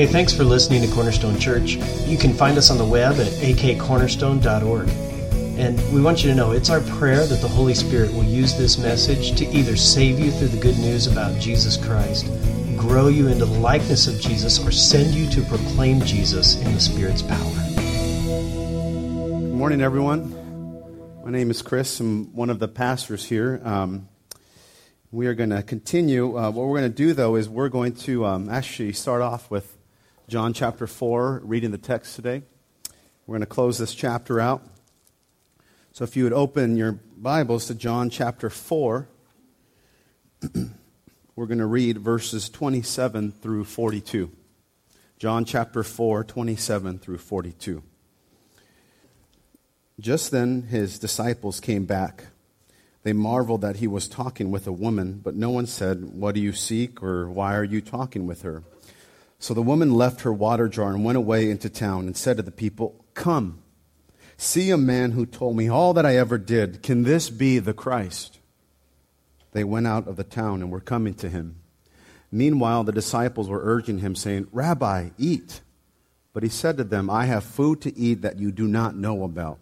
Hey, thanks for listening to Cornerstone Church. You can find us on the web at akcornerstone.org. And we want you to know it's our prayer that the Holy Spirit will use this message to either save you through the good news about Jesus Christ, grow you into the likeness of Jesus, or send you to proclaim Jesus in the Spirit's power. Good morning, everyone. My name is Chris. I'm one of the pastors here. Um, we are going to continue. Uh, what we're going to do, though, is we're going to um, actually start off with John chapter 4, reading the text today. We're going to close this chapter out. So if you would open your Bibles to John chapter 4, we're going to read verses 27 through 42. John chapter 4, 27 through 42. Just then his disciples came back they marveled that he was talking with a woman, but no one said, What do you seek? or Why are you talking with her? So the woman left her water jar and went away into town and said to the people, Come, see a man who told me all that I ever did. Can this be the Christ? They went out of the town and were coming to him. Meanwhile, the disciples were urging him, saying, Rabbi, eat. But he said to them, I have food to eat that you do not know about.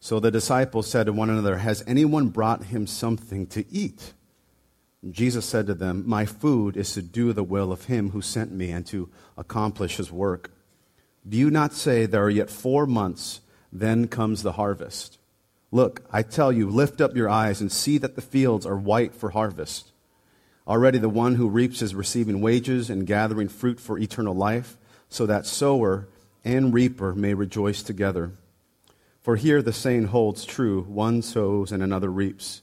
So the disciples said to one another, Has anyone brought him something to eat? Jesus said to them, My food is to do the will of him who sent me and to accomplish his work. Do you not say, There are yet four months, then comes the harvest? Look, I tell you, lift up your eyes and see that the fields are white for harvest. Already the one who reaps is receiving wages and gathering fruit for eternal life, so that sower and reaper may rejoice together. For here the saying holds true one sows and another reaps.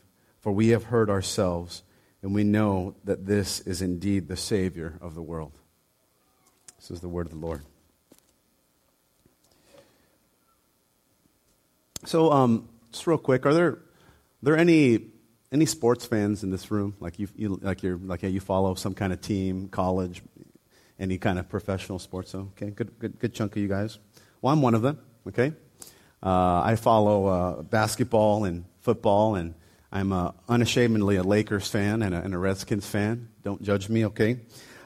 for we have heard ourselves, and we know that this is indeed the Savior of the world. This is the word of the Lord. So, um, just real quick, are there, are there any, any sports fans in this room? Like you, you like you're, like yeah, you follow some kind of team, college, any kind of professional sports? Okay, good, good, good chunk of you guys. Well, I'm one of them. Okay, uh, I follow uh, basketball and football, and I'm uh, unashamedly a Lakers fan and a, and a, Redskins fan. Don't judge me, okay?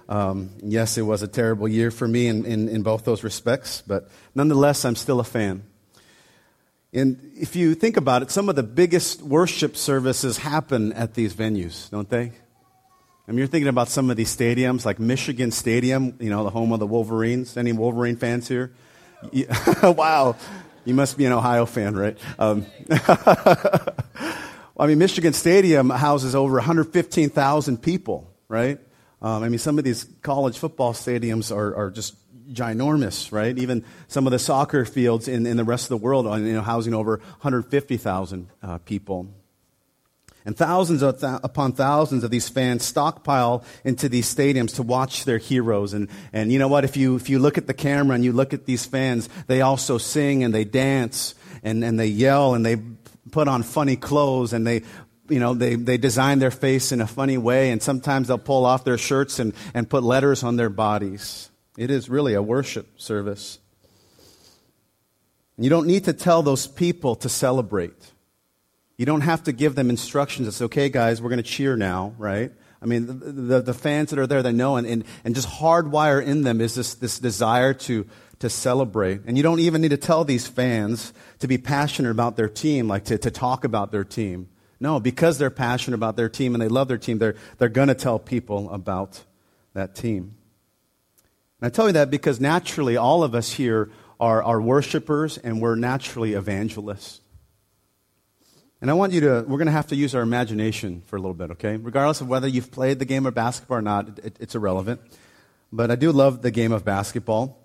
Um, yes, it was a terrible year for me in, in, in both those respects, but nonetheless, I'm still a fan. And if you think about it, some of the biggest worship services happen at these venues, don't they? I mean, you're thinking about some of these stadiums, like Michigan Stadium, you know, the home of the Wolverines. Any Wolverine fans here? Wow. You must be an Ohio fan, right? Um, I mean, Michigan Stadium houses over 115,000 people, right? Um, I mean, some of these college football stadiums are, are just ginormous, right? Even some of the soccer fields in, in the rest of the world are you know, housing over 150,000 uh, people. And thousands th- upon thousands of these fans stockpile into these stadiums to watch their heroes. And, and you know what? If you, if you look at the camera and you look at these fans, they also sing and they dance and, and they yell and they put on funny clothes and they, you know, they, they design their face in a funny way. And sometimes they'll pull off their shirts and, and put letters on their bodies. It is really a worship service. You don't need to tell those people to celebrate. You don't have to give them instructions. It's okay, guys, we're going to cheer now, right? I mean, the, the, the, fans that are there, they know, and, and, and just hardwire in them is this, this desire to, to celebrate. And you don't even need to tell these fans to be passionate about their team, like to, to talk about their team. No, because they're passionate about their team and they love their team, they're, they're going to tell people about that team. And I tell you that because naturally, all of us here are, are worshipers and we're naturally evangelists. And I want you to, we're going to have to use our imagination for a little bit, okay? Regardless of whether you've played the game of basketball or not, it, it's irrelevant. But I do love the game of basketball.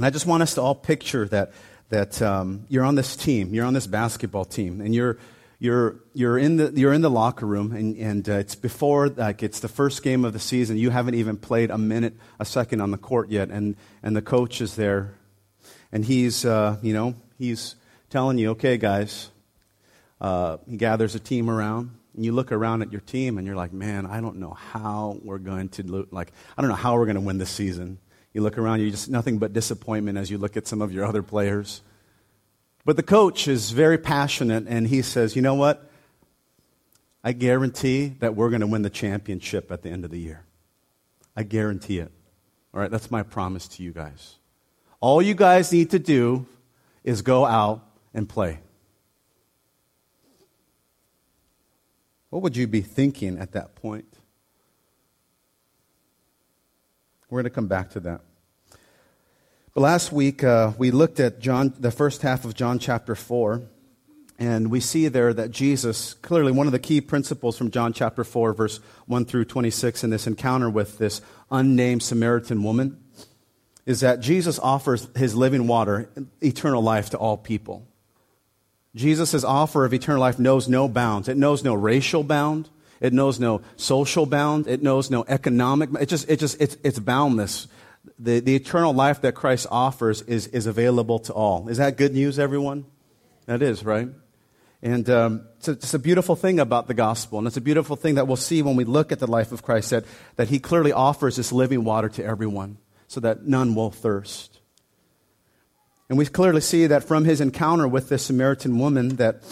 And I just want us to all picture that, that um, you're on this team, you're on this basketball team, and you're, you're, you're, in, the, you're in the locker room, and, and uh, it's before, like, it's the first game of the season. You haven't even played a minute, a second on the court yet, and, and the coach is there, and he's, uh, you know, he's telling you, okay, guys, uh, he gathers a team around, and you look around at your team, and you're like, man, I don't know how we're going to, lo- like, I don't know how we're going to win this season. You look around, you just nothing but disappointment as you look at some of your other players. But the coach is very passionate, and he says, you know what? I guarantee that we're going to win the championship at the end of the year. I guarantee it. All right, that's my promise to you guys. All you guys need to do is go out and play. What would you be thinking at that point? We're going to come back to that. But last week, uh, we looked at John, the first half of John chapter 4, and we see there that Jesus, clearly one of the key principles from John chapter 4, verse 1 through 26, in this encounter with this unnamed Samaritan woman, is that Jesus offers his living water, eternal life to all people. Jesus' offer of eternal life knows no bounds. It knows no racial bound. It knows no social bound. It knows no economic. It just, it just, it's, it's boundless. The, the eternal life that Christ offers is, is available to all. Is that good news, everyone? That is, right? And um, it's, a, it's, a, beautiful thing about the gospel. And it's a beautiful thing that we'll see when we look at the life of Christ that, that he clearly offers this living water to everyone so that none will thirst. And we clearly see that from his encounter with this Samaritan woman that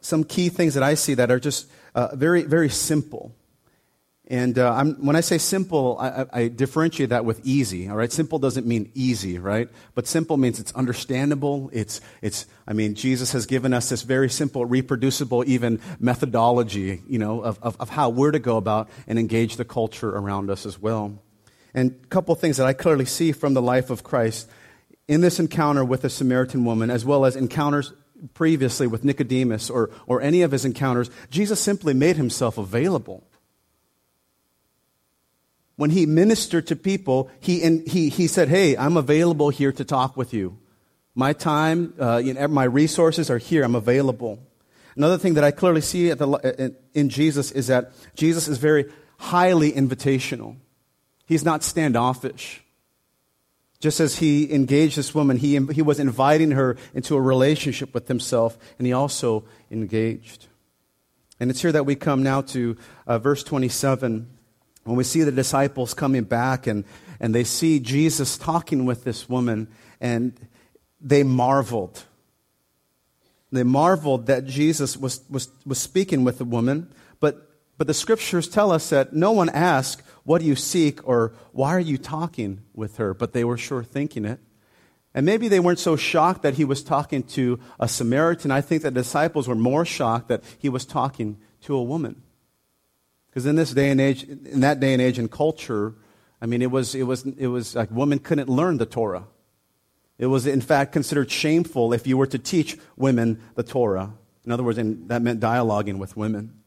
some key things that I see that are just uh, very, very simple. And uh, when I say simple, I, I, differentiate that with easy. All right, simple doesn't mean easy, right? But simple means it's understandable. It's, it's. I mean, Jesus has given us this very simple, reproducible, even methodology, you know, of, of, of how we're to go about and engage the culture around us as well. And a couple things that I clearly see from the life of Christ in this encounter with the Samaritan woman, as well as encounters previously with Nicodemus or, or any of his encounters, Jesus simply made himself available. When he ministered to people, he, he, he said, Hey, I'm available here to talk with you. My time, uh, you know, my resources are here. I'm available. Another thing that I clearly see the, in Jesus is that Jesus is very highly invitational. He's not standoffish. Just as he engaged this woman, he, he was inviting her into a relationship with himself, and he also engaged. And it's here that we come now to uh, verse 27, when we see the disciples coming back and, and they see Jesus talking with this woman, and they marveled. They marveled that Jesus was, was, was speaking with the woman, but, but the scriptures tell us that no one asked, what do you seek? Or why are you talking with her? But they were sure thinking it. And maybe they weren't so shocked that he was talking to a Samaritan. I think the disciples were more shocked that he was talking to a woman. Because in this day and age, in that day and age and culture, I mean, it was, it was, it was like women couldn't learn the Torah. It was, in fact, considered shameful if you were to teach women the Torah. In other words, that meant dialoguing with women.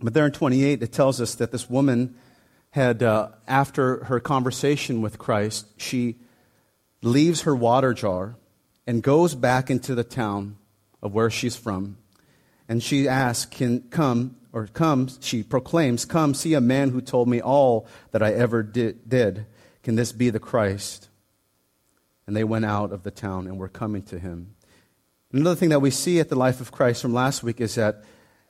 But there in 28, it tells us that this woman had, uh, after her conversation with Christ, she leaves her water jar and goes back into the town of where she's from. And she asks, Can come, or comes, she proclaims, Come, see a man who told me all that I ever did. did. Can this be the Christ? And they went out of the town and were coming to him. Another thing that we see at the life of Christ from last week is that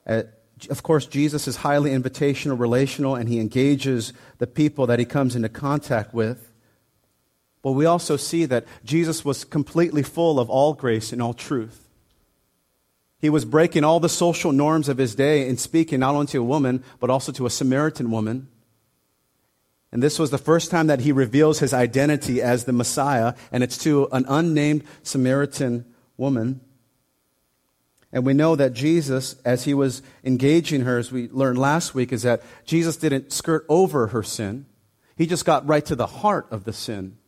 at of course, Jesus is highly invitational, relational, and he engages the people that he comes into contact with. But we also see that Jesus was completely full of all grace and all truth. He was breaking all the social norms of his day and speaking not only to a woman, but also to a Samaritan woman. And this was the first time that he reveals his identity as the Messiah, and it's to an unnamed Samaritan woman. And we know that Jesus, as he was engaging her, as we learned last week, is that Jesus didn't skirt over her sin. He just got right to the heart of the sin.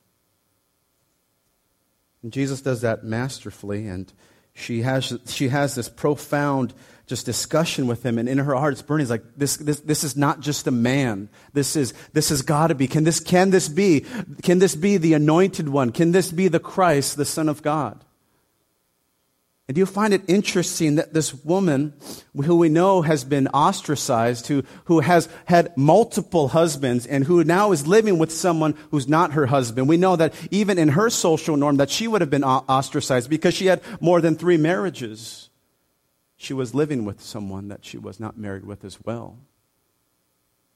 And Jesus does that masterfully, and she has, she has this profound just discussion with him, and in her heart it's burning. It's like, this, this, this is not just a man. This is, this has got to be. Can this, can this be? Can this be the anointed one? Can this be the Christ, the Son of God? And do you find it interesting that this woman, who we know has been ostracized, who, who has had multiple husbands, and who now is living with someone who's not her husband, we know that even in her social norm that she would have been ostracized because she had more than three marriages. She was living with someone that she was not married with as well.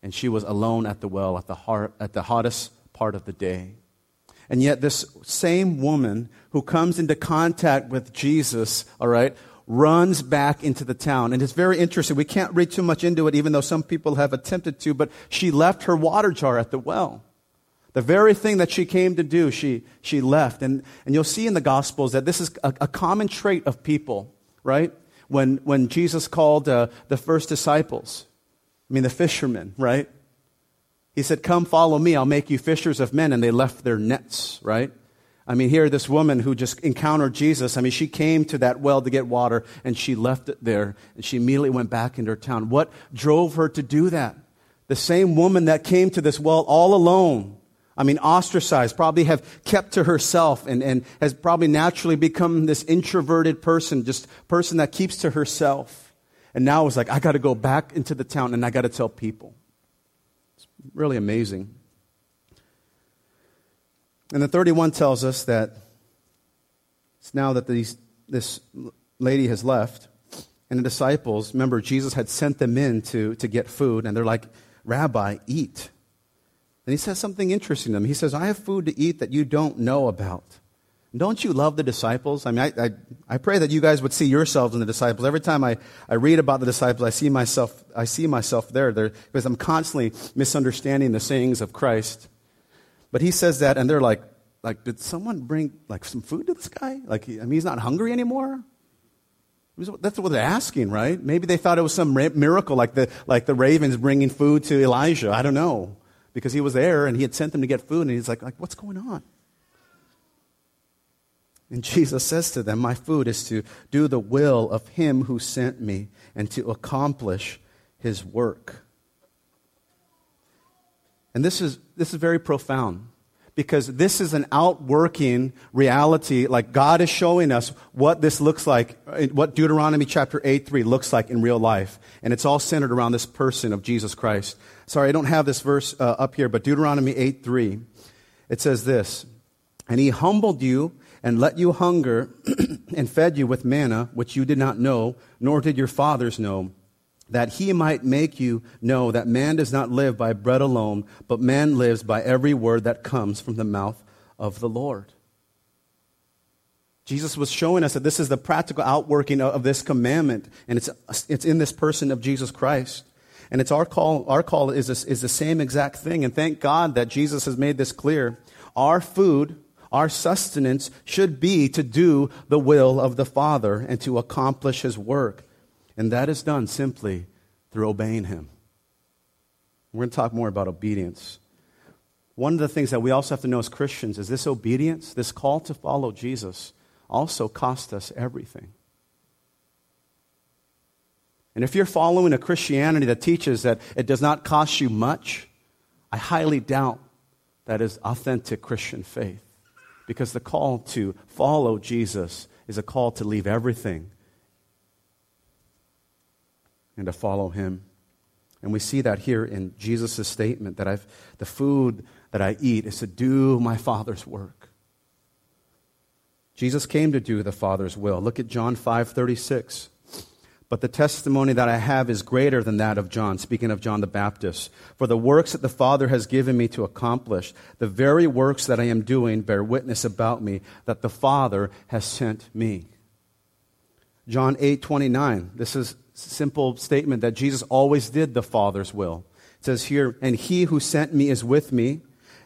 And she was alone at the well at the, heart, at the hottest part of the day. And yet, this same woman who comes into contact with Jesus, all right, runs back into the town. And it's very interesting. We can't read too much into it, even though some people have attempted to, but she left her water jar at the well. The very thing that she came to do, she, she left. And, and you'll see in the Gospels that this is a, a common trait of people, right? When, when Jesus called uh, the first disciples, I mean, the fishermen, right? He said, Come follow me, I'll make you fishers of men. And they left their nets, right? I mean, here, this woman who just encountered Jesus, I mean, she came to that well to get water and she left it there and she immediately went back into her town. What drove her to do that? The same woman that came to this well all alone, I mean, ostracized, probably have kept to herself and, and has probably naturally become this introverted person, just person that keeps to herself. And now is like, I got to go back into the town and I got to tell people It's really amazing. And the 31 tells us that it's now that these, this lady has left, and the disciples, remember, Jesus had sent them in to, to get food, and they're like, Rabbi, eat. And he says something interesting to them. He says, I have food to eat that you don't know about. Don't you love the disciples? I mean, I, I, I, pray that you guys would see yourselves in the disciples. Every time I, I read about the disciples, I see myself, I see myself there, there because I'm constantly misunderstanding the sayings of Christ. But he says that, and they're like, like, did someone bring like some food to this guy? Like, I mean, he's not hungry anymore? That's what they're asking, right? Maybe they thought it was some miracle, like the, like the ravens bringing food to Elijah. I don't know. Because he was there and he had sent them to get food, and he's like, like what's going on? And Jesus says to them, My food is to do the will of him who sent me and to accomplish his work. And this is, this is very profound because this is an outworking reality. Like God is showing us what this looks like, what Deuteronomy chapter 8 3 looks like in real life. And it's all centered around this person of Jesus Christ. Sorry, I don't have this verse uh, up here, but Deuteronomy 8 3, it says this And he humbled you and let you hunger and fed you with manna, which you did not know, nor did your fathers know, that he might make you know that man does not live by bread alone, but man lives by every word that comes from the mouth of the Lord. Jesus was showing us that this is the practical outworking of this commandment, and it's, it's in this person of Jesus Christ. And it's our call, our call is, this, is the same exact thing. And thank God that Jesus has made this clear. Our food our sustenance should be to do the will of the Father and to accomplish His work. And that is done simply through obeying Him. We're going to talk more about obedience. One of the things that we also have to know as Christians is this obedience, this call to follow Jesus, also cost us everything. And if you're following a Christianity that teaches that it does not cost you much, I highly doubt that is authentic Christian faith. Because the call to follow Jesus is a call to leave everything and to follow him. And we see that here in Jesus' statement that I've, the food that I eat is to do my Father's work. Jesus came to do the Father's will. Look at John 5 36. But the testimony that I have is greater than that of John, speaking of John the Baptist. For the works that the Father has given me to accomplish, the very works that I am doing, bear witness about me that the Father has sent me. John 8 29. This is simple statement that Jesus always did the Father's will. It says here, And he who sent me is with me.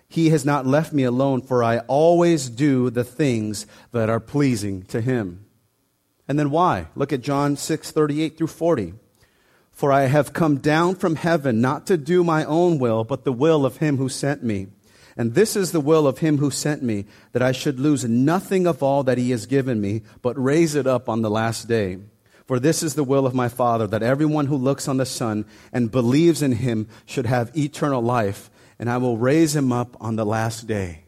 He has not left me alone, for I always do the things that are pleasing to him. And then why? Look at John 6, 38 through 40. For I have come down from heaven not to do my own will, but the will of him who sent me. And this is the will of him who sent me, that I should lose nothing of all that he has given me, but raise it up on the last day. For this is the will of my Father, that everyone who looks on the Son and believes in him should have eternal life, and I will raise him up on the last day.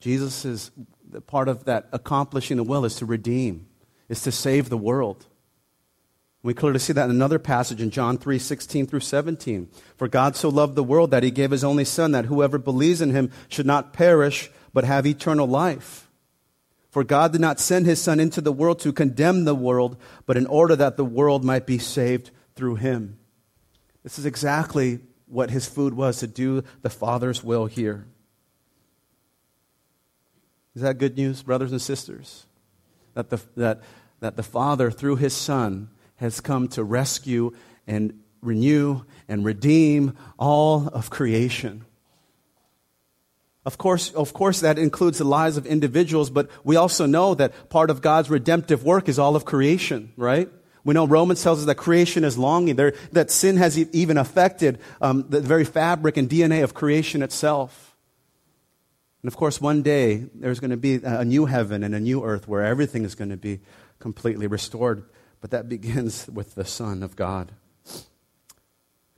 Jesus' is part of that accomplishing the will is to redeem, is to save the world. We clearly see that in another passage in John 3 16 through 17. For God so loved the world that he gave his only Son, that whoever believes in him should not perish, but have eternal life. For God did not send his Son into the world to condemn the world, but in order that the world might be saved through him. This is exactly what his food was to do the Father's will here. Is that good news, brothers and sisters? That the, that, that the Father, through his Son, has come to rescue and renew and redeem all of creation. Of course, of course, that includes the lives of individuals, but we also know that part of God's redemptive work is all of creation, right? We know Romans tells us that creation is longing, there, that sin has even affected um, the very fabric and DNA of creation itself. And of course, one day there's going to be a new heaven and a new earth where everything is going to be completely restored. But that begins with the Son of God.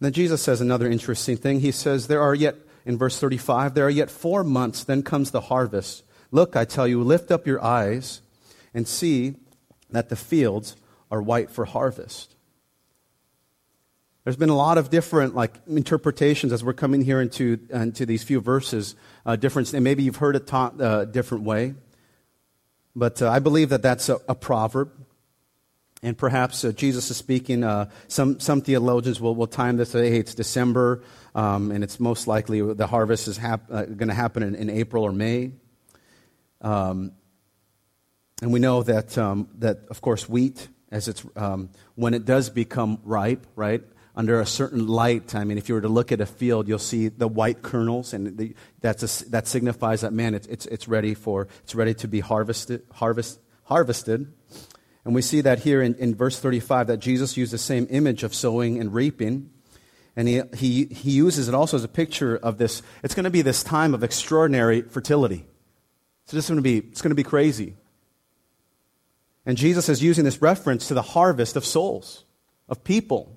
then Jesus says another interesting thing. He says, There are yet, in verse 35, there are yet four months, then comes the harvest. Look, I tell you, lift up your eyes and see that the fields are white for harvest. There's been a lot of different like interpretations as we're coming here into, into these few verses. Uh, different, and maybe you've heard it taught a uh, different way. But uh, I believe that that's a, a proverb. And perhaps uh, Jesus is speaking. Uh, some, some theologians will, will time this. Hey, it's December, um, and it's most likely the harvest is hap- uh, going to happen in, in, April or May. Um, and we know that, um, that, of course, wheat, as it's, um, when it does become ripe, right, under a certain light, I mean, if you were to look at a field, you'll see the white kernels, and the, that's a, that signifies that, man, it's, it's, it's, ready for, it's ready to be harvested. Harvest, harvested. And we see that here in, in verse 35 that Jesus used the same image of sowing and reaping. And he, he, he uses it also as a picture of this. It's going to be this time of extraordinary fertility. It's just going to be, it's going to be crazy. And Jesus is using this reference to the harvest of souls, of people.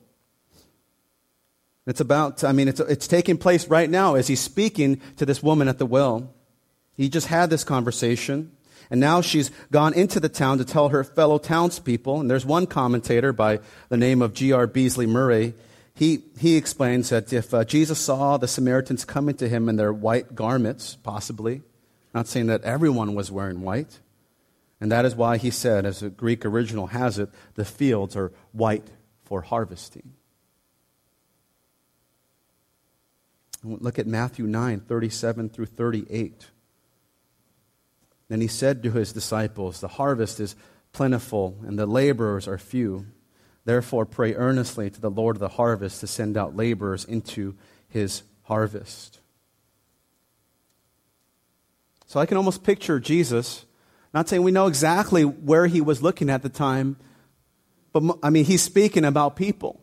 It's about, I mean, it's, it's taking place right now as he's speaking to this woman at the well. He just had this conversation. And now she's gone into the town to tell her fellow townspeople. And there's one commentator by the name of G.R. Beasley Murray. He, he explains that if uh, Jesus saw the Samaritans coming to him in their white garments, possibly, not saying that everyone was wearing white, and that is why he said, as the Greek original has it, the fields are white for harvesting. Look at Matthew 9, 37 through 38. Then he said to his disciples, The harvest is plentiful, and the laborers are few. Therefore, pray earnestly to the Lord of the harvest to send out laborers into his harvest. So I can almost picture Jesus, not saying we know exactly where he was looking at the time, but I mean, he's speaking about people.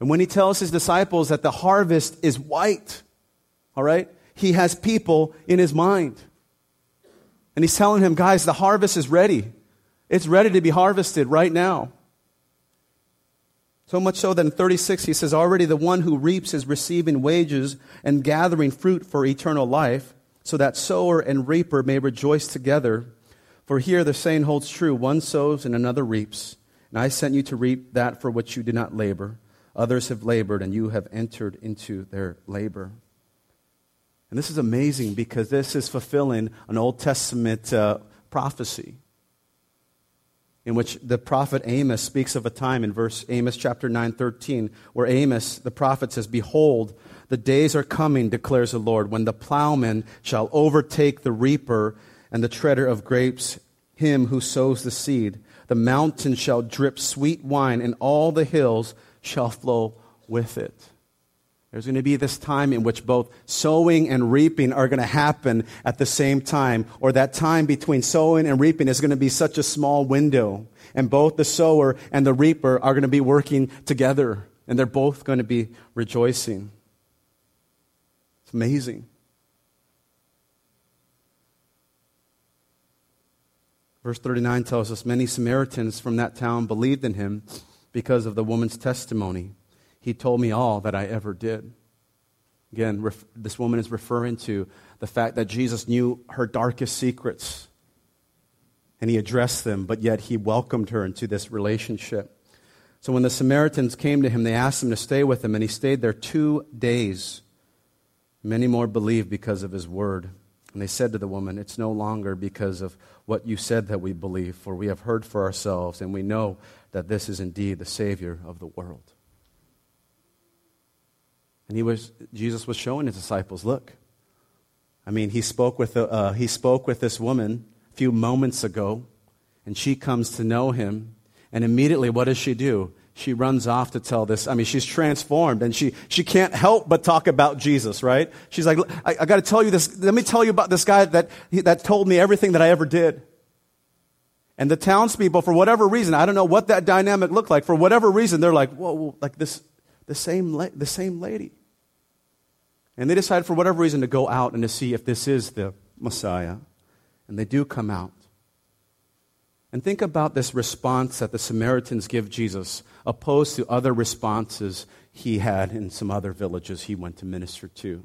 And when he tells his disciples that the harvest is white, all right, he has people in his mind. And he's telling him, guys, the harvest is ready. It's ready to be harvested right now. So much so that in 36 he says, Already the one who reaps is receiving wages and gathering fruit for eternal life, so that sower and reaper may rejoice together. For here the saying holds true one sows and another reaps. And I sent you to reap that for which you did not labor. Others have labored, and you have entered into their labor. And this is amazing because this is fulfilling an Old Testament uh, prophecy in which the prophet Amos speaks of a time in verse Amos chapter 9 13 where Amos the prophet says behold the days are coming declares the Lord when the plowman shall overtake the reaper and the treader of grapes him who sows the seed. The mountain shall drip sweet wine and all the hills shall flow with it there's going to be this time in which both sowing and reaping are going to happen at the same time, or that time between sowing and reaping is going to be such a small window. And both the sower and the reaper are going to be working together, and they're both going to be rejoicing. It's amazing. Verse 39 tells us many Samaritans from that town believed in him because of the woman's testimony. He told me all that I ever did. Again, ref- this woman is referring to the fact that Jesus knew her darkest secrets and he addressed them, but yet he welcomed her into this relationship. So when the Samaritans came to him, they asked him to stay with them, and he stayed there two days. Many more believed because of his word. And they said to the woman, It's no longer because of what you said that we believe, for we have heard for ourselves, and we know that this is indeed the Savior of the world. And he was, Jesus was showing his disciples, look. I mean, he spoke with, uh, he spoke with this woman a few moments ago, and she comes to know him. And immediately, what does she do? She runs off to tell this. I mean, she's transformed and she, she can't help but talk about Jesus, right? She's like, I, I got to tell you this. Let me tell you about this guy that, that told me everything that I ever did. And the townspeople, for whatever reason, I don't know what that dynamic looked like. For whatever reason, they're like, whoa, like this, the same, la- the same lady. And they decide, for whatever reason, to go out and to see if this is the Messiah. And they do come out. And think about this response that the Samaritans give Jesus, opposed to other responses he had in some other villages he went to minister to.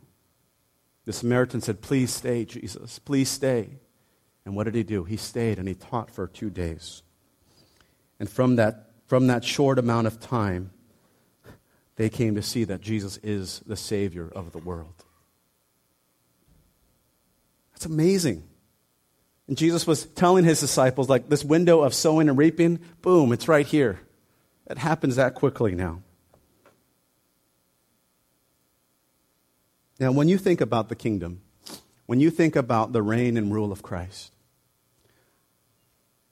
The Samaritan said, Please stay, Jesus. Please stay. And what did he do? He stayed and he taught for two days. And from that, from that short amount of time, they came to see that Jesus is the Savior of the world. That's amazing. And Jesus was telling his disciples, like this window of sowing and reaping, boom, it's right here. It happens that quickly now. Now, when you think about the kingdom, when you think about the reign and rule of Christ,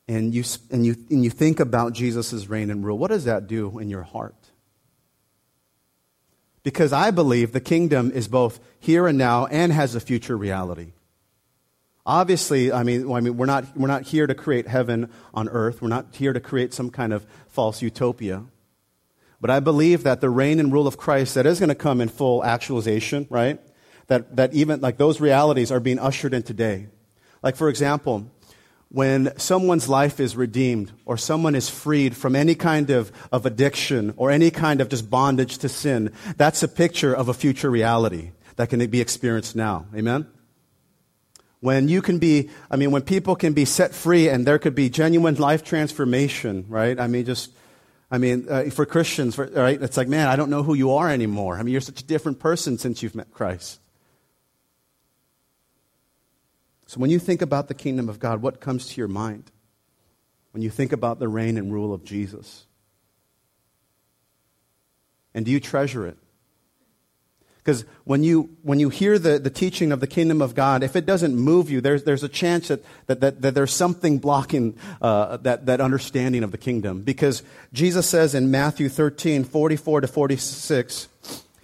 and you, and you, and you think about Jesus' reign and rule, what does that do in your heart? Because I believe the kingdom is both here and now and has a future reality. Obviously, I mean, I mean we're, not, we're not here to create heaven on earth. We're not here to create some kind of false utopia. But I believe that the reign and rule of Christ that is going to come in full actualization, right? That, that even like those realities are being ushered in today. Like, for example, when someone's life is redeemed or someone is freed from any kind of, of addiction or any kind of just bondage to sin, that's a picture of a future reality that can be experienced now. Amen? When you can be, I mean, when people can be set free and there could be genuine life transformation, right? I mean, just, I mean, uh, for Christians, for, right? It's like, man, I don't know who you are anymore. I mean, you're such a different person since you've met Christ. So when you think about the kingdom of God, what comes to your mind? When you think about the reign and rule of Jesus? And do you treasure it? Because when you, when you hear the, the teaching of the kingdom of God, if it doesn't move you, there's, there's a chance that, that, that, that there's something blocking uh, that, that understanding of the kingdom. Because Jesus says in Matthew 13, 44 to 46,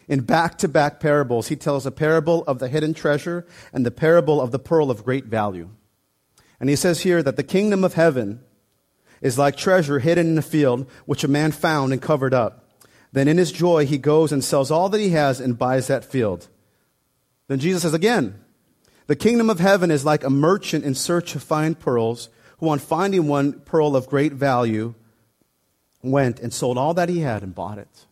in back to back parables, he tells a parable of the hidden treasure and the parable of the pearl of great value. And he says here that the kingdom of heaven is like treasure hidden in a field, which a man found and covered up. Then in his joy, he goes and sells all that he has and buys that field. Then Jesus says again, the kingdom of heaven is like a merchant in search of fine pearls, who on finding one pearl of great value, went and sold all that he had and bought it.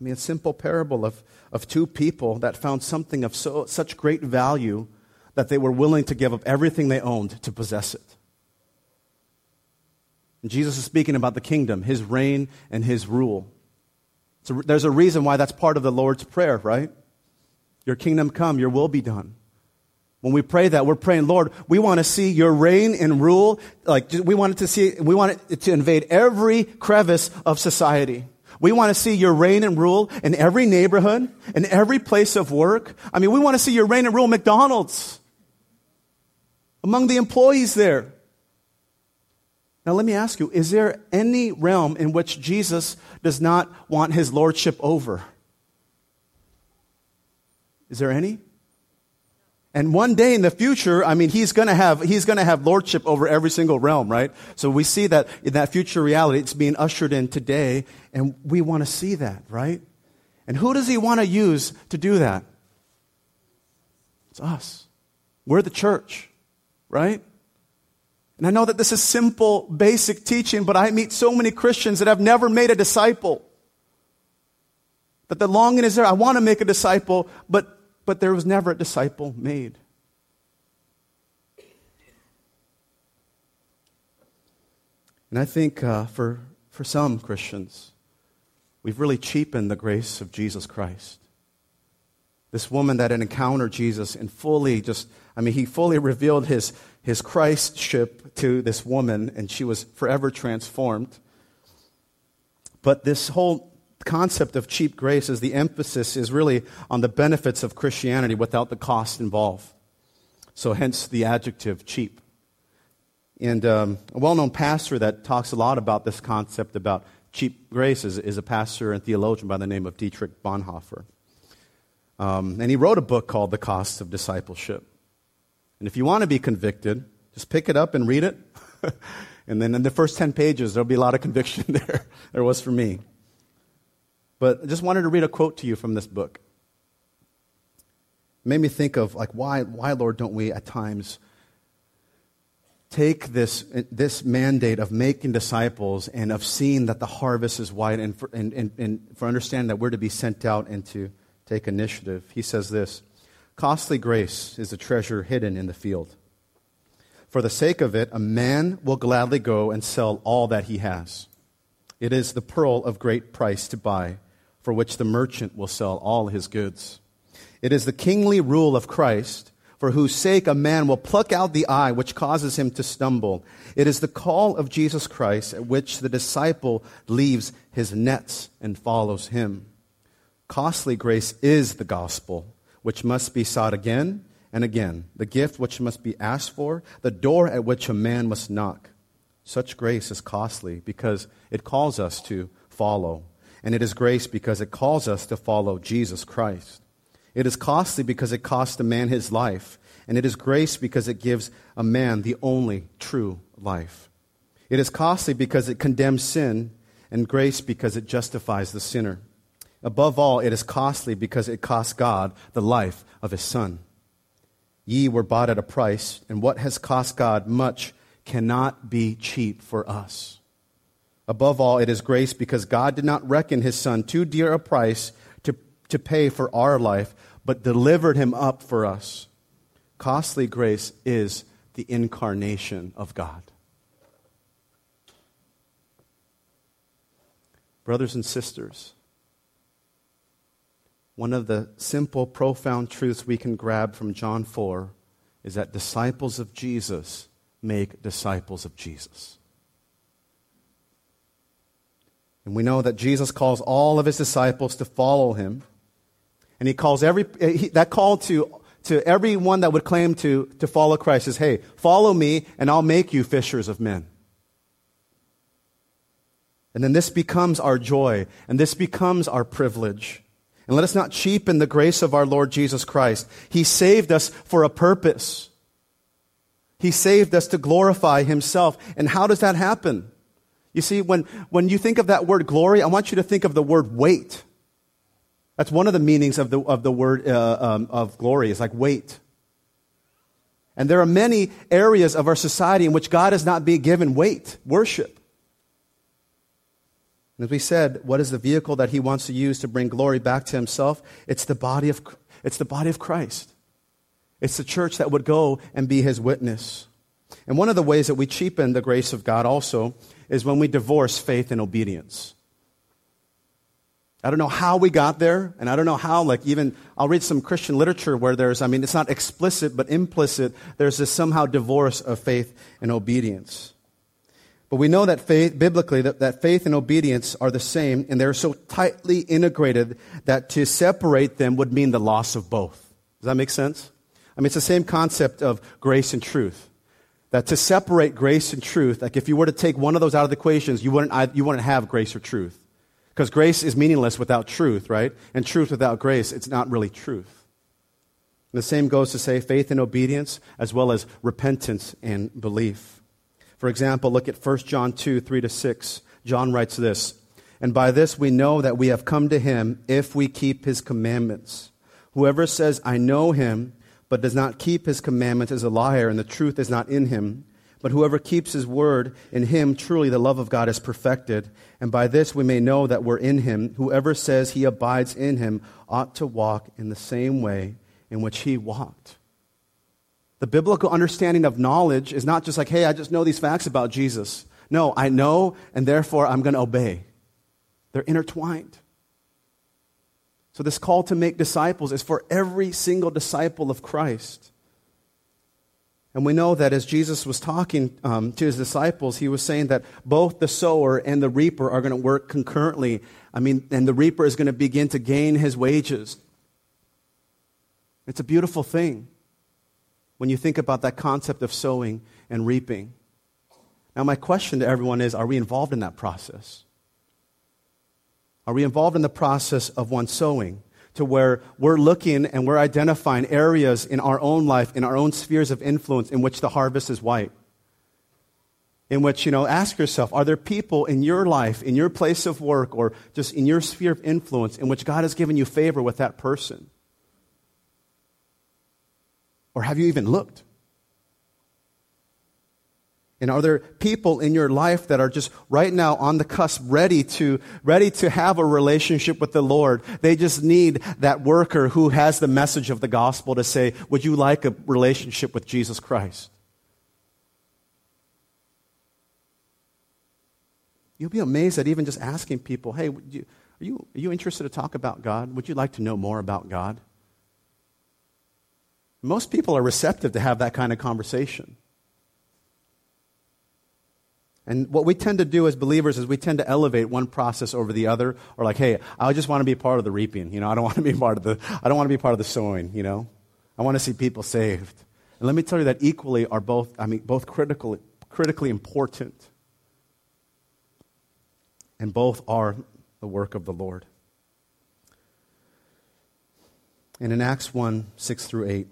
I mean, a simple parable of, of two people that found something of so, such great value that they were willing to give up everything they owned to possess it. And Jesus is speaking about the kingdom, his reign and his rule. So there's a reason why that's part of the Lord's Prayer, right? Your kingdom come, your will be done. When we pray that, we're praying, Lord, we want to see your reign and rule. Like, we want it to see, we want it to invade every crevice of society. We want to see your reign and rule in every neighborhood, in every place of work. I mean, we want to see your reign and rule McDonald's, among the employees there. Now, let me ask you is there any realm in which Jesus does not want his lordship over? Is there any? And one day in the future, I mean, he's gonna have, he's gonna have lordship over every single realm, right? So we see that in that future reality, it's being ushered in today, and we want to see that, right? And who does he want to use to do that? It's us. We're the church, right? And I know that this is simple, basic teaching, but I meet so many Christians that have never made a disciple. That the longing is there. I want to make a disciple, but, but there was never a disciple made. And I think uh, for, for some Christians, we've really cheapened the grace of Jesus Christ. This woman that had encountered Jesus and fully just, I mean, he fully revealed his, his Christship to this woman, and she was forever transformed. But this whole concept of cheap grace is the emphasis is really on the benefits of Christianity without the cost involved. So, hence the adjective cheap. And um, a well known pastor that talks a lot about this concept about cheap grace is, is, a pastor and theologian by the name of Dietrich Bonhoeffer. Um, and he wrote a book called The Cost of Discipleship. And if you want to be convicted, just pick it up and read it. and then in the first 10 pages, there'll be a lot of conviction there. there was for me. But I just wanted to read a quote to you from this book. It made me think of, like, why, why, Lord, don't we at times take this, this mandate of making disciples and of seeing that the harvest is wide and for, and, and, and for understanding that we're to be sent out and to take initiative. He says this Costly grace is a treasure hidden in the field. For the sake of it, a man will gladly go and sell all that he has. It is the pearl of great price to buy, for which the merchant will sell all his goods. It is the kingly rule of Christ for whose sake a man will pluck out the eye which causes him to stumble. It is the call of Jesus Christ at which the disciple leaves his nets and follows him. Costly grace is the gospel, which must be sought again and again, the gift which must be asked for, the door at which a man must knock. Such grace is costly because it calls us to follow, and it is grace because it calls us to follow Jesus Christ. It is costly because it costs a man his life, and it is grace because it gives a man the only true life. It is costly because it condemns sin, and grace because it justifies the sinner. Above all, it is costly because it costs God the life of his Son. Ye were bought at a price, and what has cost God much cannot be cheap for us. Above all, it is grace because God did not reckon his Son too dear a price to to pay for our life, but delivered him up for us. Costly grace is the incarnation of God. Brothers and sisters, one of the simple, profound truths we can grab from John 4 is that disciples of Jesus make disciples of Jesus. And we know that Jesus calls all of his disciples to follow him. And he calls every, eh, he, that call to, to everyone that would claim to, to follow Christ is, hey, follow me and I'll make you fishers of men. And then this becomes our joy and this becomes our privilege. And let us not cheapen the grace of our Lord Jesus Christ. He saved us for a purpose. He saved us to glorify Himself. And how does that happen? You see, when, when you think of that word glory, I want you to think of the word weight. That's one of the meanings of the, of the word uh, um, of glory, is like weight. And there are many areas of our society in which God is not being given weight, worship. And as we said, what is the vehicle that he wants to use to bring glory back to himself? It's the body of, it's the body of Christ. It's the church that would go and be his witness. And one of the ways that we cheapen the grace of God also is when we divorce faith and obedience. I don't know how we got there, and I don't know how, like, even I'll read some Christian literature where there's, I mean, it's not explicit, but implicit, there's this somehow divorce of faith and obedience. But we know that faith, biblically, that, that faith and obedience are the same, and they're so tightly integrated that to separate them would mean the loss of both. Does that make sense? I mean, it's the same concept of grace and truth. That to separate grace and truth, like if you were to take one of those out of the equations, you wouldn't, you wouldn't have grace or truth. Because grace is meaningless without truth, right? And truth without grace, it's not really truth. And the same goes to say faith and obedience, as well as repentance and belief. For example, look at 1 John 2 3 to 6. John writes this And by this we know that we have come to him if we keep his commandments. Whoever says, I know him, but does not keep his commandments is a liar, and the truth is not in him. But whoever keeps his word, in him truly the love of God is perfected. And by this we may know that we're in him. Whoever says he abides in him ought to walk in the same way in which he walked. The biblical understanding of knowledge is not just like, hey, I just know these facts about Jesus. No, I know, and therefore I'm going to obey. They're intertwined. So, this call to make disciples is for every single disciple of Christ. And we know that as Jesus was talking um, to his disciples, he was saying that both the sower and the reaper are going to work concurrently. I mean, and the reaper is going to begin to gain his wages. It's a beautiful thing when you think about that concept of sowing and reaping. Now, my question to everyone is are we involved in that process? Are we involved in the process of one sowing? to where we're looking and we're identifying areas in our own life, in our own spheres of influence, in which the harvest is white. In which, you know, ask yourself, are there people in your life, in your place of work, or just in your sphere of influence, in which God has given you favor with that person? Or have you even looked? And are there people in your life that are just right now on the cusp, ready to, ready to have a relationship with the Lord? They just need that worker who has the message of the gospel to say, would you like a relationship with Jesus Christ? You'll be amazed at even just asking people, hey, you, are, you, are you interested to talk about God? Would you like to know more about God? Most people are receptive to have that kind of conversation. And what we tend to do as believers is we tend to elevate one process over the other, or like, hey, I just want to be part of the reaping. You know, I don't want to be part of the, I don't want to be part of the sowing. You know, I want to see people saved. And let me tell you that equally are both, I mean, both critical, critically important, and both are the work of the Lord. And in Acts 1 6 through 8,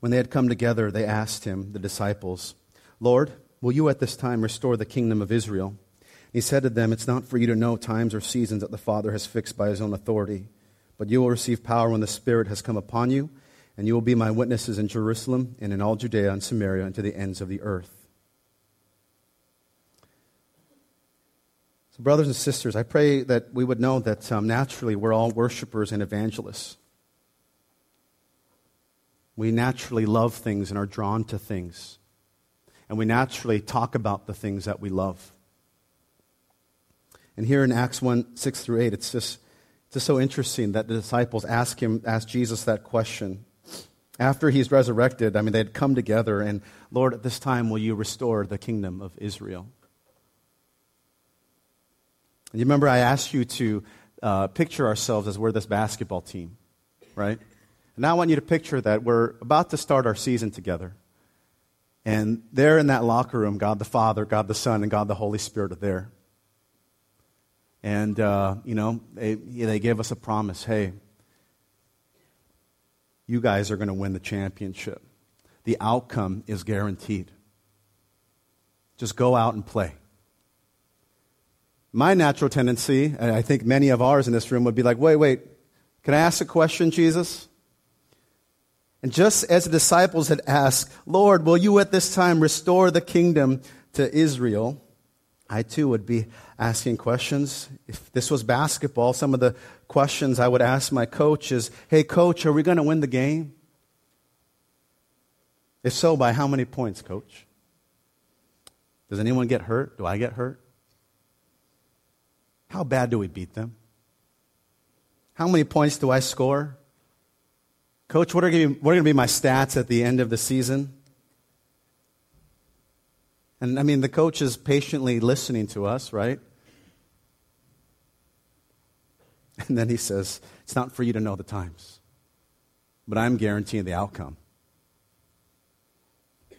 When they had come together, they asked him, the disciples, Lord, will you at this time restore the kingdom of Israel? He said to them, It's not for you to know times or seasons that the Father has fixed by his own authority, but you will receive power when the Spirit has come upon you, and you will be my witnesses in Jerusalem and in all Judea and Samaria and to the ends of the earth. So, brothers and sisters, I pray that we would know that um, naturally we're all worshipers and evangelists. We naturally love things and are drawn to things. And we naturally talk about the things that we love. And here in Acts 1 6 through 8, it's just, it's just so interesting that the disciples ask him, ask Jesus that question. After he's resurrected, I mean, they had come together and, Lord, at this time, will you restore the kingdom of Israel? And you remember I asked you to uh, picture ourselves as we're this basketball team, right? Now I want you to picture that we're about to start our season together. And there in that locker room, God the Father, God the Son, and God the Holy Spirit are there. And, uh, you know, they, they gave us a promise hey, you guys are going to win the championship. The outcome is guaranteed. Just go out and play. My natural tendency, and I think many of ours in this room, would be like, wait, wait, can I ask a question, Jesus? And just as the disciples had asked, Lord, will you at this time restore the kingdom to Israel? I too would be asking questions. If this was basketball, some of the questions I would ask my coach is, Hey, coach, are we going to win the game? If so, by how many points, coach? Does anyone get hurt? Do I get hurt? How bad do we beat them? How many points do I score? Coach, what are going to be my stats at the end of the season? And I mean, the coach is patiently listening to us, right? And then he says, It's not for you to know the times, but I'm guaranteeing the outcome.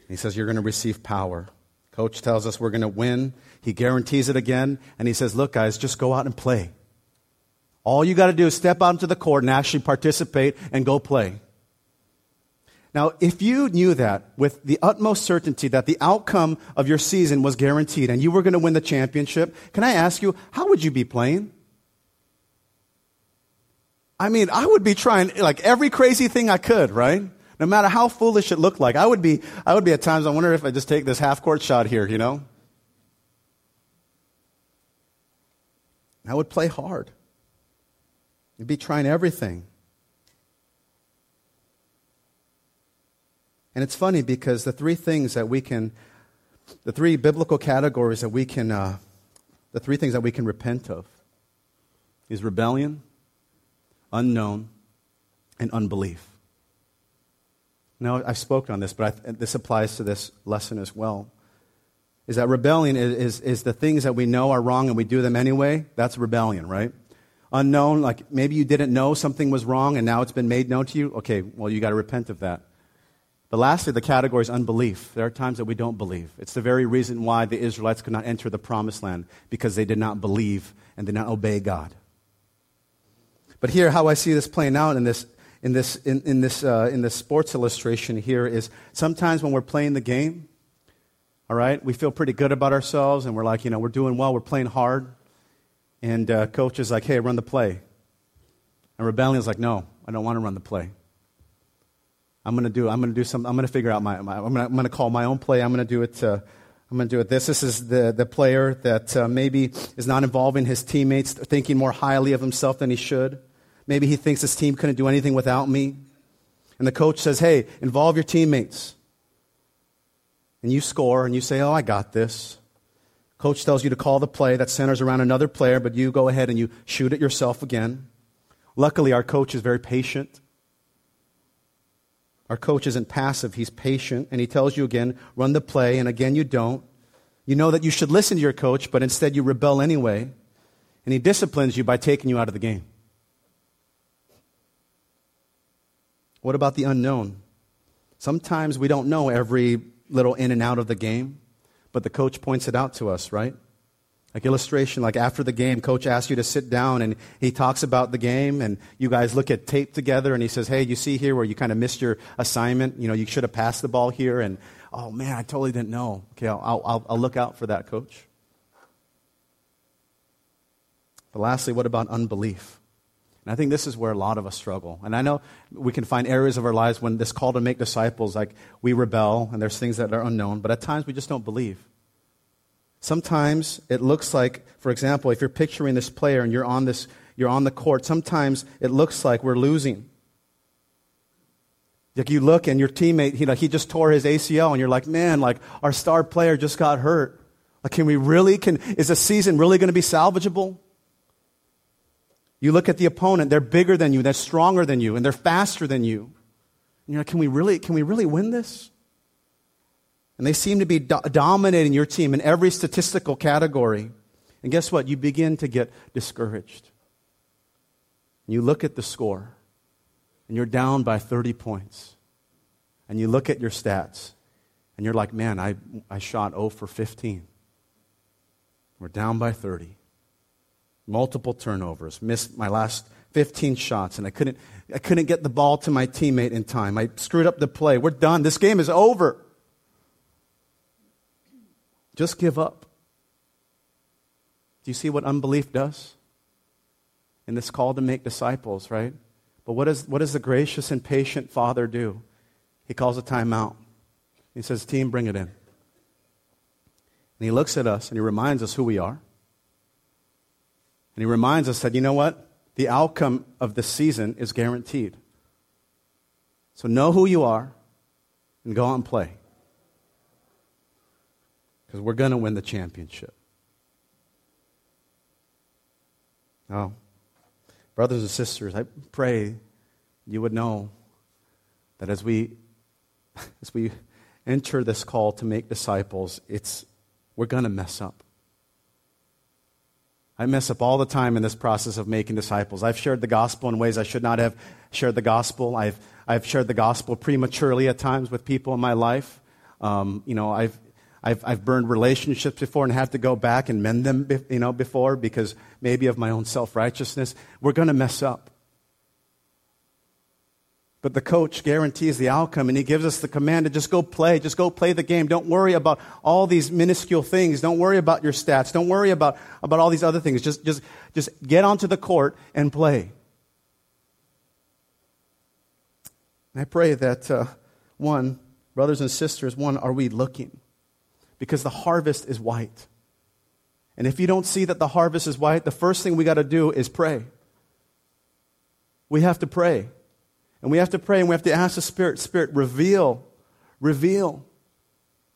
He says, You're going to receive power. Coach tells us we're going to win. He guarantees it again. And he says, Look, guys, just go out and play. All you got to do is step out into the court and actually participate and go play. Now, if you knew that with the utmost certainty that the outcome of your season was guaranteed and you were going to win the championship, can I ask you, how would you be playing? I mean, I would be trying like every crazy thing I could, right? No matter how foolish it looked like. I would be, I would be at times, I wonder if I just take this half court shot here, you know? I would play hard. You'd be trying everything. And it's funny because the three things that we can, the three biblical categories that we can, uh, the three things that we can repent of is rebellion, unknown, and unbelief. Now, I've spoken on this, but this applies to this lesson as well. Is that rebellion is, is, is the things that we know are wrong and we do them anyway? That's rebellion, right? Unknown, like maybe you didn't know something was wrong and now it's been made known to you. Okay, well, you got to repent of that. But lastly, the category is unbelief. There are times that we don't believe. It's the very reason why the Israelites could not enter the promised land, because they did not believe and did not obey God. But here, how I see this playing out in this, in this, in, in this, uh, in this sports illustration here is sometimes when we're playing the game, all right, we feel pretty good about ourselves and we're like, you know, we're doing well, we're playing hard. And uh, coach is like, hey, run the play. And rebellion is like, no, I don't want to run the play. I'm going to do. I'm going to do something. I'm going to figure out my. my I'm, going to, call my own play. I'm going to do it. Uh, I'm going to do it. This. This is the the player that uh, maybe is not involving his teammates, thinking more highly of himself than he should. Maybe he thinks his team couldn't do anything without me. And the coach says, "Hey, involve your teammates." And you score, and you say, "Oh, I got this." Coach tells you to call the play that centers around another player, but you go ahead and you shoot it yourself again. Luckily, our coach is very patient. Our coach isn't passive, he's patient, and he tells you again, run the play, and again you don't. You know that you should listen to your coach, but instead you rebel anyway, and he disciplines you by taking you out of the game. What about the unknown? Sometimes we don't know every little in and out of the game, but the coach points it out to us, right? Like illustration, like after the game, coach asks you to sit down and he talks about the game and you guys look at tape together and he says, Hey, you see here where you kind of missed your assignment? You know, you should have passed the ball here. And oh man, I totally didn't know. Okay, I'll, I'll, I'll look out for that, coach. But lastly, what about unbelief? And I think this is where a lot of us struggle. And I know we can find areas of our lives when this call to make disciples, like we rebel and there's things that are unknown, but at times we just don't believe. Sometimes it looks like, for example, if you're picturing this player and you're on, this, you're on the court, sometimes it looks like we're losing. Like you look and your teammate, you know, he just tore his ACL and you're like, man, like our star player just got hurt. Like, can we really, can, is the season really going to be salvageable? You look at the opponent, they're bigger than you, they're stronger than you, and they're faster than you. And you're like, can we really, can we really win this? And they seem to be do- dominating your team in every statistical category. And guess what? You begin to get discouraged. And you look at the score, and you're down by 30 points. And you look at your stats, and you're like, man, I, I shot 0 for 15. We're down by 30. Multiple turnovers. Missed my last 15 shots, and I couldn't, I couldn't get the ball to my teammate in time. I screwed up the play. We're done. This game is over. Just give up. Do you see what unbelief does? In this call to make disciples, right? But what, is, what does the gracious and patient Father do? He calls a timeout. He says, Team, bring it in. And he looks at us and he reminds us who we are. And he reminds us that, you know what? The outcome of the season is guaranteed. So know who you are and go out and play because we're going to win the championship. Now, brothers and sisters, I pray you would know that as we as we enter this call to make disciples, it's we're going to mess up. I mess up all the time in this process of making disciples. I've shared the gospel in ways I should not have shared the gospel. I've, I've shared the gospel prematurely at times with people in my life. Um, you know, I've, I've, I've burned relationships before and have to go back and mend them, you know, before because maybe of my own self-righteousness. We're going to mess up. But the coach guarantees the outcome and he gives us the command to just go play. Just go play the game. Don't worry about all these minuscule things. Don't worry about your stats. Don't worry about, about all these other things. Just, just, just get onto the court and play. And I pray that, uh, one, brothers and sisters, one, are we looking? Because the harvest is white. And if you don't see that the harvest is white, the first thing we got to do is pray. We have to pray. And we have to pray and we have to ask the Spirit, Spirit, reveal, reveal.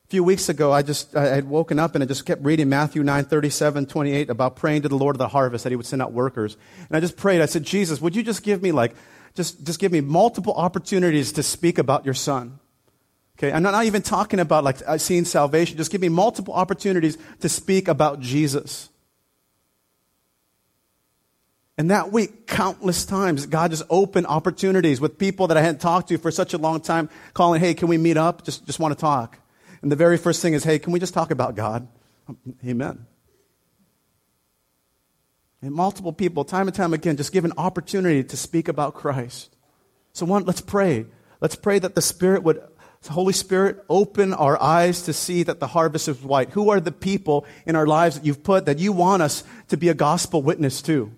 A few weeks ago, I just I had woken up and I just kept reading Matthew 9, 37, 28 about praying to the Lord of the harvest that he would send out workers. And I just prayed. I said, Jesus, would you just give me like, just, just give me multiple opportunities to speak about your son? Okay, I'm not even talking about like uh, seeing salvation. Just give me multiple opportunities to speak about Jesus. And that week, countless times, God just opened opportunities with people that I hadn't talked to for such a long time, calling, hey, can we meet up? Just, just want to talk. And the very first thing is, hey, can we just talk about God? Amen. And multiple people, time and time again, just give an opportunity to speak about Christ. So, one, let's pray. Let's pray that the Spirit would Holy Spirit, open our eyes to see that the harvest is white. Who are the people in our lives that you've put that you want us to be a gospel witness to?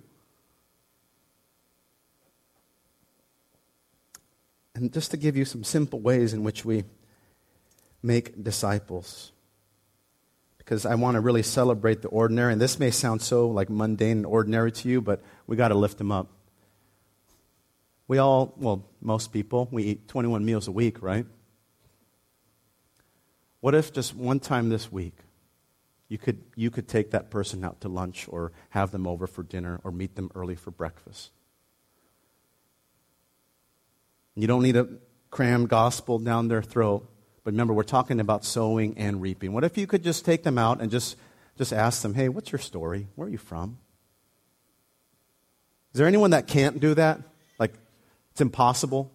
And just to give you some simple ways in which we make disciples. Because I want to really celebrate the ordinary. And this may sound so like mundane and ordinary to you, but we got to lift them up. We all, well, most people, we eat 21 meals a week, right? What if just one time this week you could, you could take that person out to lunch or have them over for dinner or meet them early for breakfast? You don't need to cram gospel down their throat. But remember, we're talking about sowing and reaping. What if you could just take them out and just, just ask them, hey, what's your story? Where are you from? Is there anyone that can't do that? Like, it's impossible?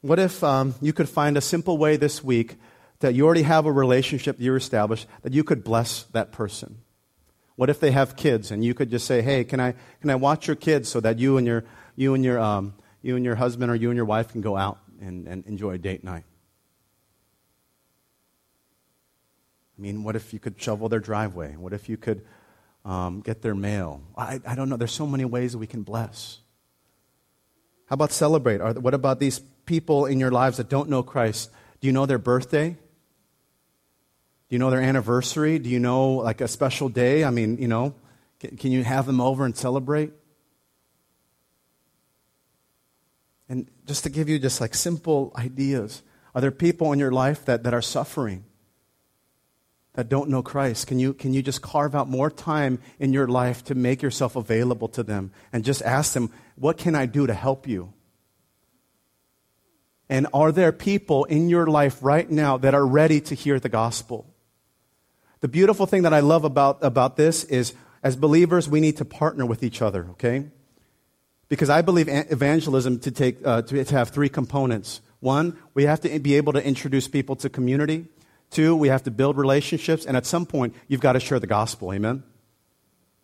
What if um, you could find a simple way this week that you already have a relationship you're established that you could bless that person? What if they have kids and you could just say, hey, can I, can I watch your kids so that you and your, you and your, um, you and your husband or you and your wife can go out and, and enjoy a date night? I mean, what if you could shovel their driveway? What if you could um, get their mail? I, I don't know. There's so many ways that we can bless. How about celebrate? Are, what about these people in your lives that don't know Christ? Do you know their birthday? Do you know their anniversary? Do you know like a special day? I mean, you know, can, can you have them over and celebrate? And just to give you just like simple ideas, are there people in your life that, that are suffering? that don't know Christ? Can you, can you just carve out more time in your life to make yourself available to them and just ask them, What can I do to help you? And are there people in your life right now that are ready to hear the gospel? The beautiful thing that I love about, about this is as believers, we need to partner with each other, okay? Because I believe evangelism to, take, uh, to, to have three components. One, we have to be able to introduce people to community. Two, we have to build relationships. And at some point, you've got to share the gospel. Amen?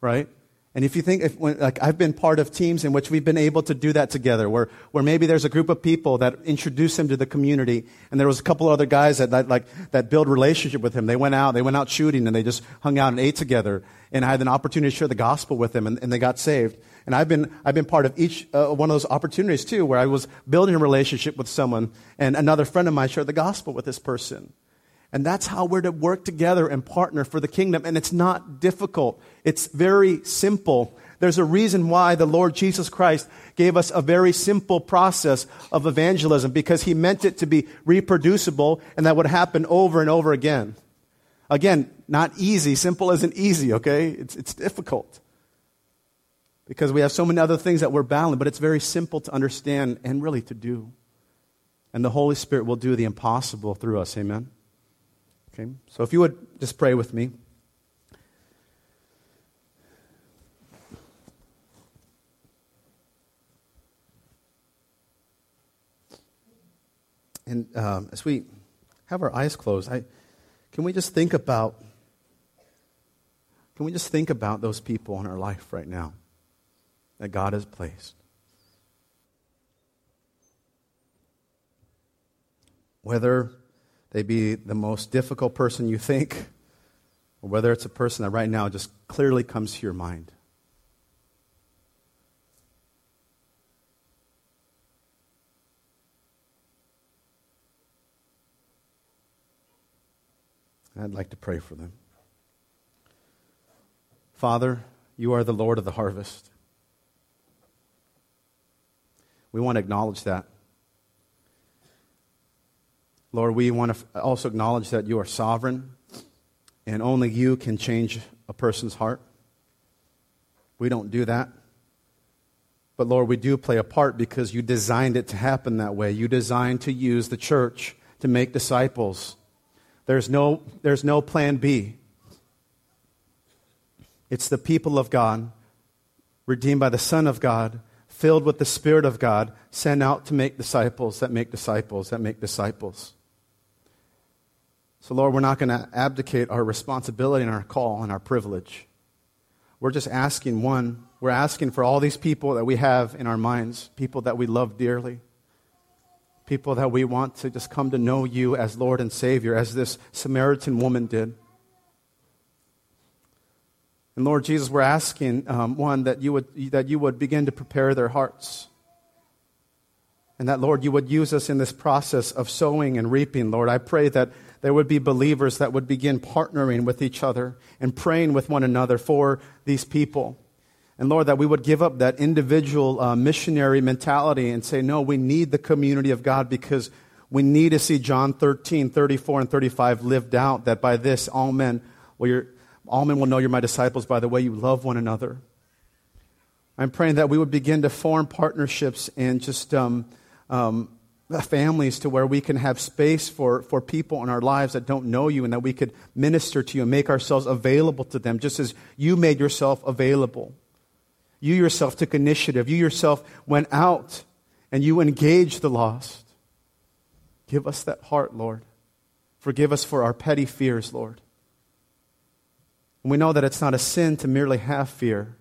Right? And if you think, if, like I've been part of teams in which we've been able to do that together, where, where maybe there's a group of people that introduce him to the community, and there was a couple other guys that, that like that build relationship with him. They went out, they went out shooting, and they just hung out and ate together. And I had an opportunity to share the gospel with them, and, and they got saved. And I've been I've been part of each uh, one of those opportunities too, where I was building a relationship with someone, and another friend of mine shared the gospel with this person. And that's how we're to work together and partner for the kingdom. And it's not difficult. It's very simple. There's a reason why the Lord Jesus Christ gave us a very simple process of evangelism because he meant it to be reproducible and that would happen over and over again. Again, not easy. Simple isn't easy, okay? It's, it's difficult because we have so many other things that we're battling, but it's very simple to understand and really to do. And the Holy Spirit will do the impossible through us. Amen. Okay? So if you would just pray with me. And um, as we have our eyes closed, I, can we just think about can we just think about those people in our life right now that God has placed. Whether they be the most difficult person you think, or whether it's a person that right now just clearly comes to your mind. I'd like to pray for them. Father, you are the Lord of the harvest. We want to acknowledge that. Lord, we want to also acknowledge that you are sovereign and only you can change a person's heart. We don't do that. But Lord, we do play a part because you designed it to happen that way. You designed to use the church to make disciples. There's no, there's no plan B. It's the people of God, redeemed by the Son of God, filled with the Spirit of God, sent out to make disciples that make disciples that make disciples. So, Lord, we're not going to abdicate our responsibility and our call and our privilege. We're just asking one, we're asking for all these people that we have in our minds, people that we love dearly, people that we want to just come to know you as Lord and Savior, as this Samaritan woman did. And Lord Jesus, we're asking, um, one, that you, would, that you would begin to prepare their hearts. And that, Lord, you would use us in this process of sowing and reaping, Lord. I pray that there would be believers that would begin partnering with each other and praying with one another for these people. And Lord, that we would give up that individual uh, missionary mentality and say, no, we need the community of God because we need to see John 13, 34, and 35 lived out, that by this all men will, all men will know you're my disciples by the way you love one another. I'm praying that we would begin to form partnerships and just um, um, families to where we can have space for, for people in our lives that don't know you and that we could minister to you and make ourselves available to them just as you made yourself available. You yourself took initiative. You yourself went out and you engaged the lost. Give us that heart, Lord. Forgive us for our petty fears, Lord. And we know that it's not a sin to merely have fear,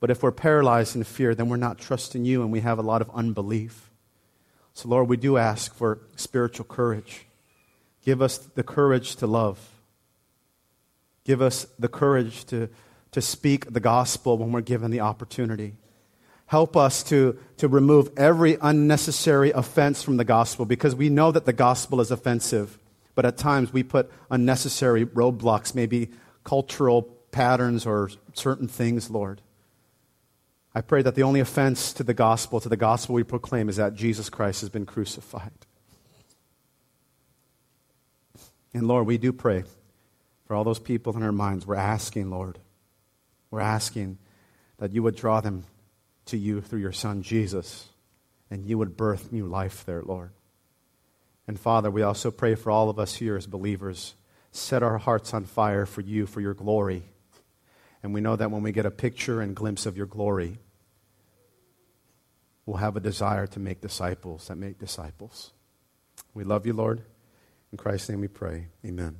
but if we're paralyzed in fear, then we're not trusting you and we have a lot of unbelief. So, Lord, we do ask for spiritual courage. Give us the courage to love. Give us the courage to, to speak the gospel when we're given the opportunity. Help us to, to remove every unnecessary offense from the gospel because we know that the gospel is offensive, but at times we put unnecessary roadblocks, maybe cultural patterns or certain things, Lord. I pray that the only offense to the gospel, to the gospel we proclaim, is that Jesus Christ has been crucified. And Lord, we do pray for all those people in our minds. We're asking, Lord, we're asking that you would draw them to you through your Son, Jesus, and you would birth new life there, Lord. And Father, we also pray for all of us here as believers. Set our hearts on fire for you, for your glory. And we know that when we get a picture and glimpse of your glory, we'll have a desire to make disciples that make disciples. We love you, Lord. In Christ's name we pray. Amen.